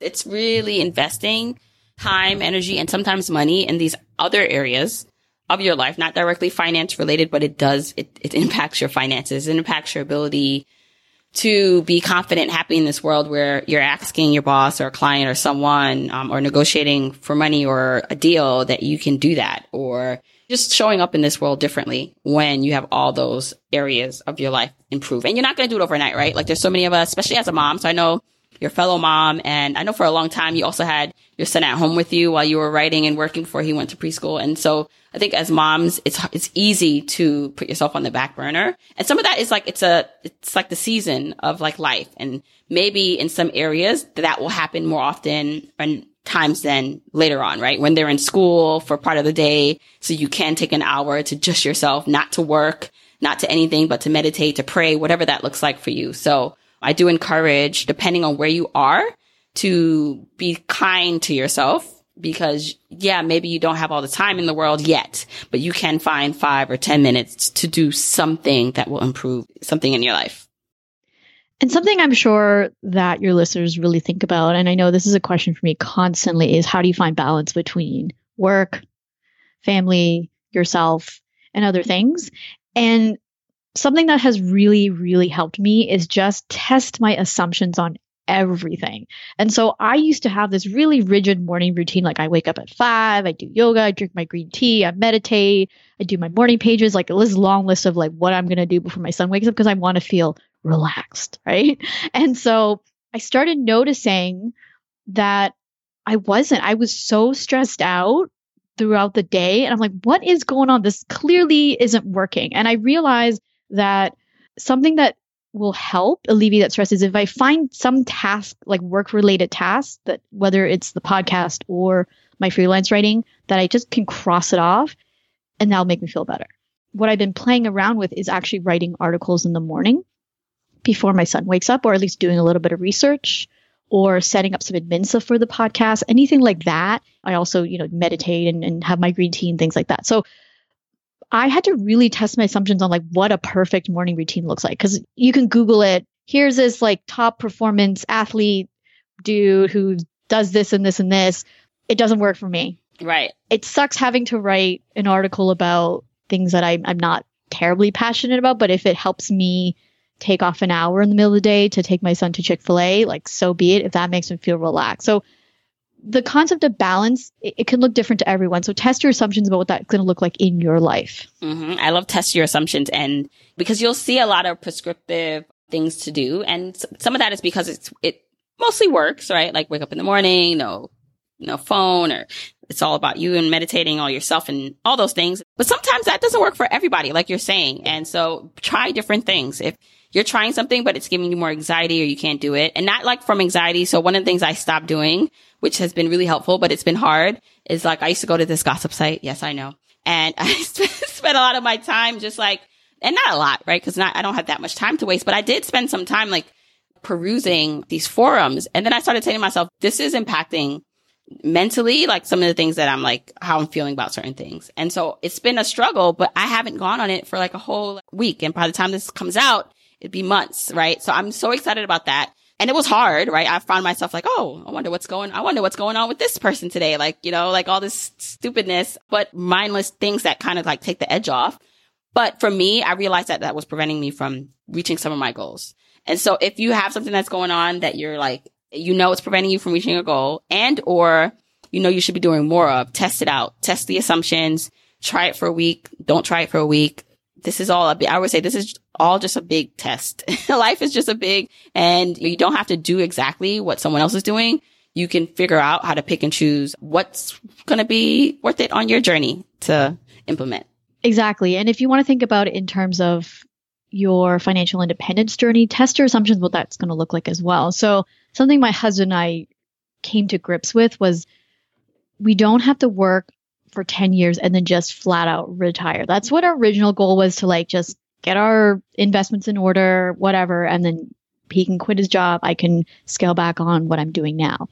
It's really investing time, energy, and sometimes money in these other areas of your life, not directly finance related, but it does, it, it impacts your finances. It impacts your ability to be confident, happy in this world where you're asking your boss or a client or someone, um, or negotiating for money or a deal that you can do that or just showing up in this world differently when you have all those areas of your life improve. And you're not going to do it overnight, right? Like there's so many of us, especially as a mom. So I know your fellow mom. And I know for a long time you also had your son at home with you while you were writing and working before he went to preschool. And so I think as moms, it's, it's easy to put yourself on the back burner. And some of that is like, it's a, it's like the season of like life. And maybe in some areas that will happen more often and times than later on, right? When they're in school for part of the day. So you can take an hour to just yourself, not to work, not to anything, but to meditate, to pray, whatever that looks like for you. So I do encourage, depending on where you are, to be kind to yourself because yeah, maybe you don't have all the time in the world yet, but you can find five or 10 minutes to do something that will improve something in your life. And something I'm sure that your listeners really think about, and I know this is a question for me constantly, is how do you find balance between work, family, yourself, and other things? And something that has really, really helped me is just test my assumptions on everything. And so I used to have this really rigid morning routine. Like I wake up at five, I do yoga, I drink my green tea, I meditate, I do my morning pages, like a long list of like what I'm going to do before my son wakes up because I want to feel relaxed. Right. And so I started noticing that I wasn't, I was so stressed out throughout the day. And I'm like, what is going on? This clearly isn't working. And I realized that something that will help alleviate that stress is if I find some task, like work related tasks, that whether it's the podcast or my freelance writing, that I just can cross it off and that'll make me feel better. What I've been playing around with is actually writing articles in the morning before my son wakes up, or at least doing a little bit of research or setting up some admin stuff for the podcast, anything like that. I also, you know, meditate and, and have my green tea and things like that. So I had to really test my assumptions on like what a perfect morning routine looks like because you can Google it. Here's this like top performance athlete dude who does this and this and this. It doesn't work for me. Right. It sucks having to write an article about things that I, I'm not terribly passionate about, but if it helps me take off an hour in the middle of the day to take my son to Chick fil A, like so be it if that makes him feel relaxed. So the concept of balance, it, it, can look different to everyone. So test your assumptions about what that's going to look like in your life. Mm-hmm. I love test your assumptions and because you'll see a lot of prescriptive things to do. And some of that is because it's, it mostly works, right? Like wake up in the morning, no, no phone or it's all about you and meditating all yourself and all those things. But sometimes that doesn't work for everybody, like you're saying. And so try different things. If you're trying something, but it's giving you more anxiety or you can't do it and not like from anxiety. So one of the things I stopped doing, which has been really helpful, but it's been hard is like I used to go to this gossip site. Yes, I know. And I spent a lot of my time just like, and not a lot, right? Cause not, I don't have that much time to waste, but I did spend some time like perusing these forums. And then I started saying to myself, this is impacting mentally, like some of the things that I'm like, how I'm feeling about certain things. And so it's been a struggle, but I haven't gone on it for like a whole week. And by the time this comes out, it'd be months, right? So I'm so excited about that. And it was hard, right? I found myself like, oh, I wonder what's going, I wonder what's going on with this person today. Like, you know, like all this stupidness, but mindless things that kind of like take the edge off. But for me, I realized that that was preventing me from reaching some of my goals. And so if you have something that's going on that you're like, you know, it's preventing you from reaching a goal and or you know, you should be doing more of, test it out, test the assumptions, try it for a week. Don't try it for a week. This is all I would say this is all just a big test. Life is just a big, and you don't have to do exactly what someone else is doing. You can figure out how to pick and choose what's going to be worth it on your journey to implement. Exactly. And if you want to think about it in terms of your financial independence journey, test your assumptions what that's going to look like as well. So something my husband and I came to grips with was we don't have to work for 10 years and then just flat out retire. That's what our original goal was to like just get our investments in order, whatever, and then he can quit his job. I can scale back on what I'm doing now.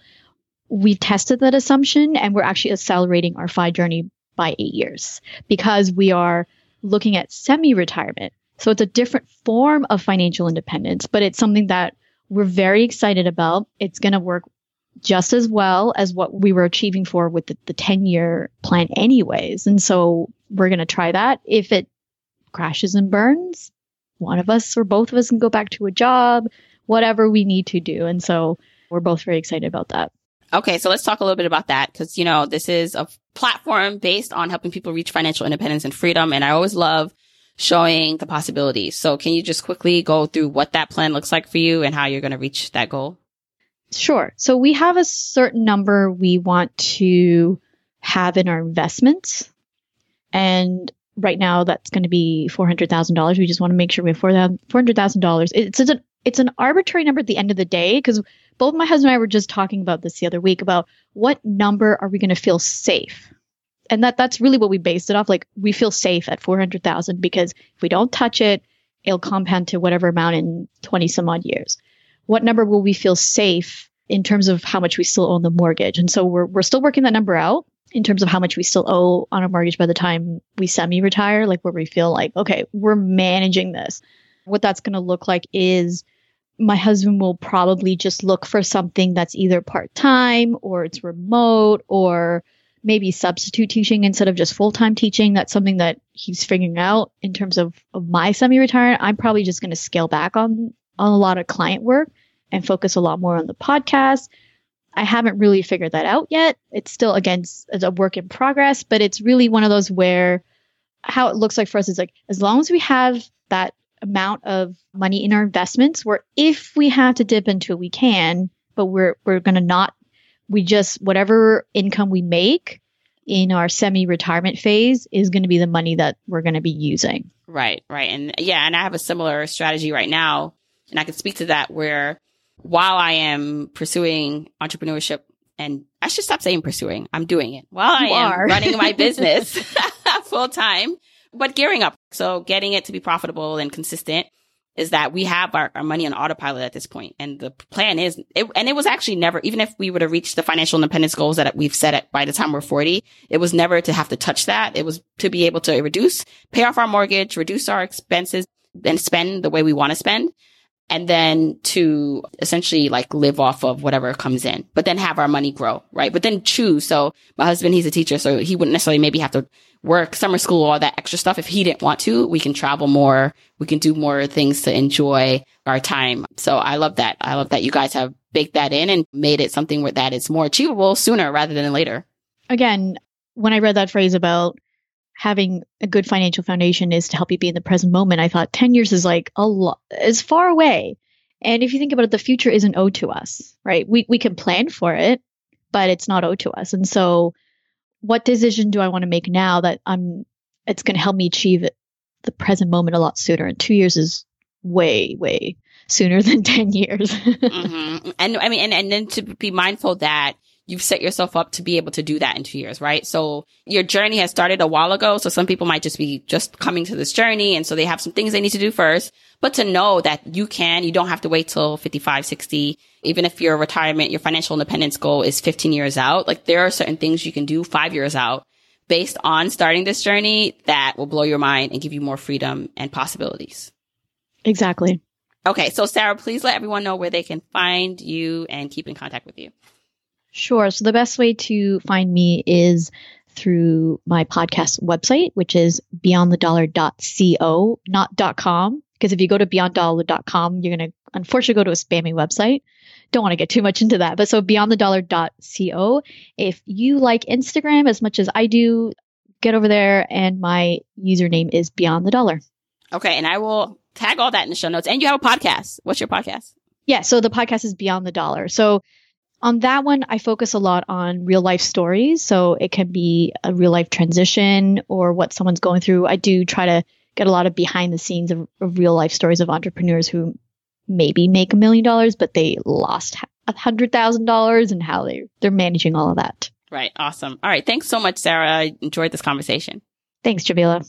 We've tested that assumption and we're actually accelerating our FI journey by eight years because we are looking at semi retirement. So it's a different form of financial independence, but it's something that we're very excited about. It's going to work just as well as what we were achieving for with the, the 10 year plan anyways. And so we're going to try that. If it crashes and burns, one of us or both of us can go back to a job, whatever we need to do. And so we're both very excited about that. Okay, so let's talk a little bit about that because, you know, this is a platform based on helping people reach financial independence and freedom. And I always love showing the possibilities. So can you just quickly go through what that plan looks like for you and how you're going to reach that goal? Sure. So we have a certain number we want to have in our investments. And right now that's going to be $400,000. We just want to make sure we have $400,000. It's, it's, an, it's an arbitrary number at the end of the day because both my husband and I were just talking about this the other week about what number are we going to feel safe and that that's really what we based it off. Like we feel safe at 400,000 because if we don't touch it, it'll compound to whatever amount in 20 some odd years. What number will we feel safe in terms of how much we still own the mortgage? And so we're, we're still working that number out in terms of how much we still owe on a mortgage by the time we semi retire, like where we feel like, okay, we're managing this. What that's going to look like is my husband will probably just look for something that's either part time or it's remote or maybe substitute teaching instead of just full time teaching. That's something that he's figuring out in terms of, of my semi retirement. I'm probably just going to scale back on, on a lot of client work and focus a lot more on the podcast. I haven't really figured that out yet. It's still, again, a work in progress, but it's really one of those where how it looks like for us is like as long as we have that amount of money in our investments, where if we have to dip into it, we can, but we're we're gonna not we just whatever income we make in our semi-retirement phase is going to be the money that we're going to be using. Right, right. And yeah, and I have a similar strategy right now, and I can speak to that where while I am pursuing entrepreneurship and I should stop saying pursuing, I'm doing it while I am running my business full time, but gearing up. So getting it to be profitable and consistent is that we have our, our money on autopilot at this point. And the plan is, it, and it was actually never, even if we would have reached the financial independence goals that we've set at by the time we're 40, it was never to have to touch that. It was to be able to reduce, pay off our mortgage, reduce our expenses and spend the way we want to spend. And then to essentially like live off of whatever comes in, but then have our money grow, right? But then choose. So my husband, he's a teacher, so he wouldn't necessarily maybe have to work, summer school, all that extra stuff. If he didn't want to, we can travel more. We can do more things to enjoy our time. So I love that. I love that you guys have baked that in and made it something where that is more achievable sooner rather than later. Again, when I read that phrase about having a good financial foundation is to help you be in the present moment, I thought 10 years is like a lot, is far away. And if you think about it, the future isn't owed to us, right? We, we can plan for it, but it's not owed to us. And so what decision do I want to make now that I'm it's going to help me achieve it, the present moment a lot sooner? And two years is way, way sooner than 10 years. mm-hmm. And I mean, and, and then to be mindful that you've set yourself up to be able to do that in two years, right? So your journey has started a while ago. So some people might just be just coming to this journey. And so they have some things they need to do first, but to know that you can, you don't have to wait till 55, 60. Even if your retirement, your financial independence goal is 15 years out, like there are certain things you can do five years out based on starting this journey that will blow your mind and give you more freedom and possibilities. Exactly. Okay. So Sarah, please let everyone know where they can find you and keep in contact with you. Sure. So the best way to find me is through my podcast website, which is beyondthedollar.co, not .com. Because if you go to beyonddollar.com, you're going to unfortunately go to a spammy website. Don't want to get too much into that. But so beyondthedollar.co. If you like Instagram as much as I do, get over there and my username is beyond the dollar. Okay. And I will tag all that in the show notes. And you have a podcast. What's your podcast? Yeah. So the podcast is Beyond the Dollar. So on that one, I focus a lot on real life stories. So it can be a real life transition or what someone's going through. I do try to get a lot of behind the scenes of, of real life stories of entrepreneurs who maybe make a million dollars, but they lost a hundred thousand dollars and how they they're managing all of that. Right. Awesome. All right. Thanks so much, Sarah. I enjoyed this conversation. Thanks, Jamila.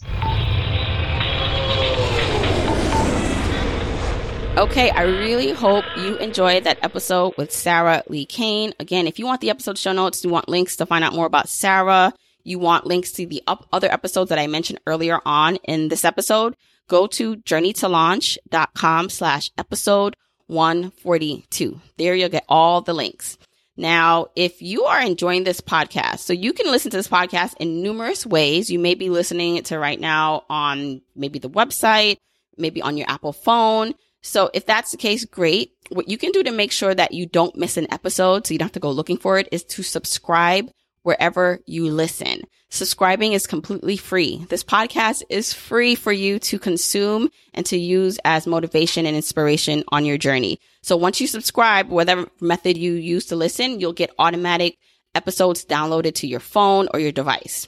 Okay, I really hope you enjoyed that episode with Sarah Li Cain. Again, if you want the episode show notes, you want links to find out more about Sarah, you want links to the up other episodes that I mentioned earlier on in this episode, go to journeytolaunch.com slash episode 142. There you'll get all the links. Now, if you are enjoying this podcast, so you can listen to this podcast in numerous ways. You may be listening to right now on maybe the website, maybe on your Apple phone. So if that's the case, great. What you can do to make sure that you don't miss an episode, so you don't have to go looking for it, is to subscribe wherever you listen. Subscribing is completely free. This podcast is free for you to consume and to use as motivation and inspiration on your journey. So once you subscribe, whatever method you use to listen, you'll get automatic episodes downloaded to your phone or your device.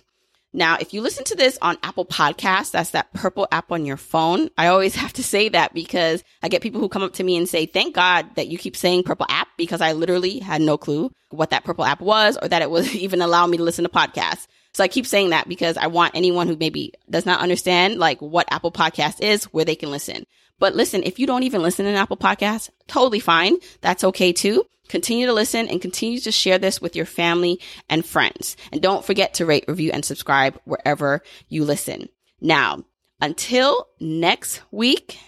Now, if you listen to this on Apple Podcasts, that's that purple app on your phone. I always have to say that because I get people who come up to me and say, thank God that you keep saying purple app because I literally had no clue what that purple app was or that it was even allow me to listen to podcasts. So I keep saying that because I want anyone who maybe does not understand like what Apple Podcast is, where they can listen. But listen, if you don't even listen to Apple Podcasts, totally fine. That's okay too. Continue to listen and continue to share this with your family and friends. And don't forget to rate, review, and subscribe wherever you listen. Now, until next week,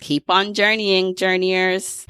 keep on journeying, journeyers.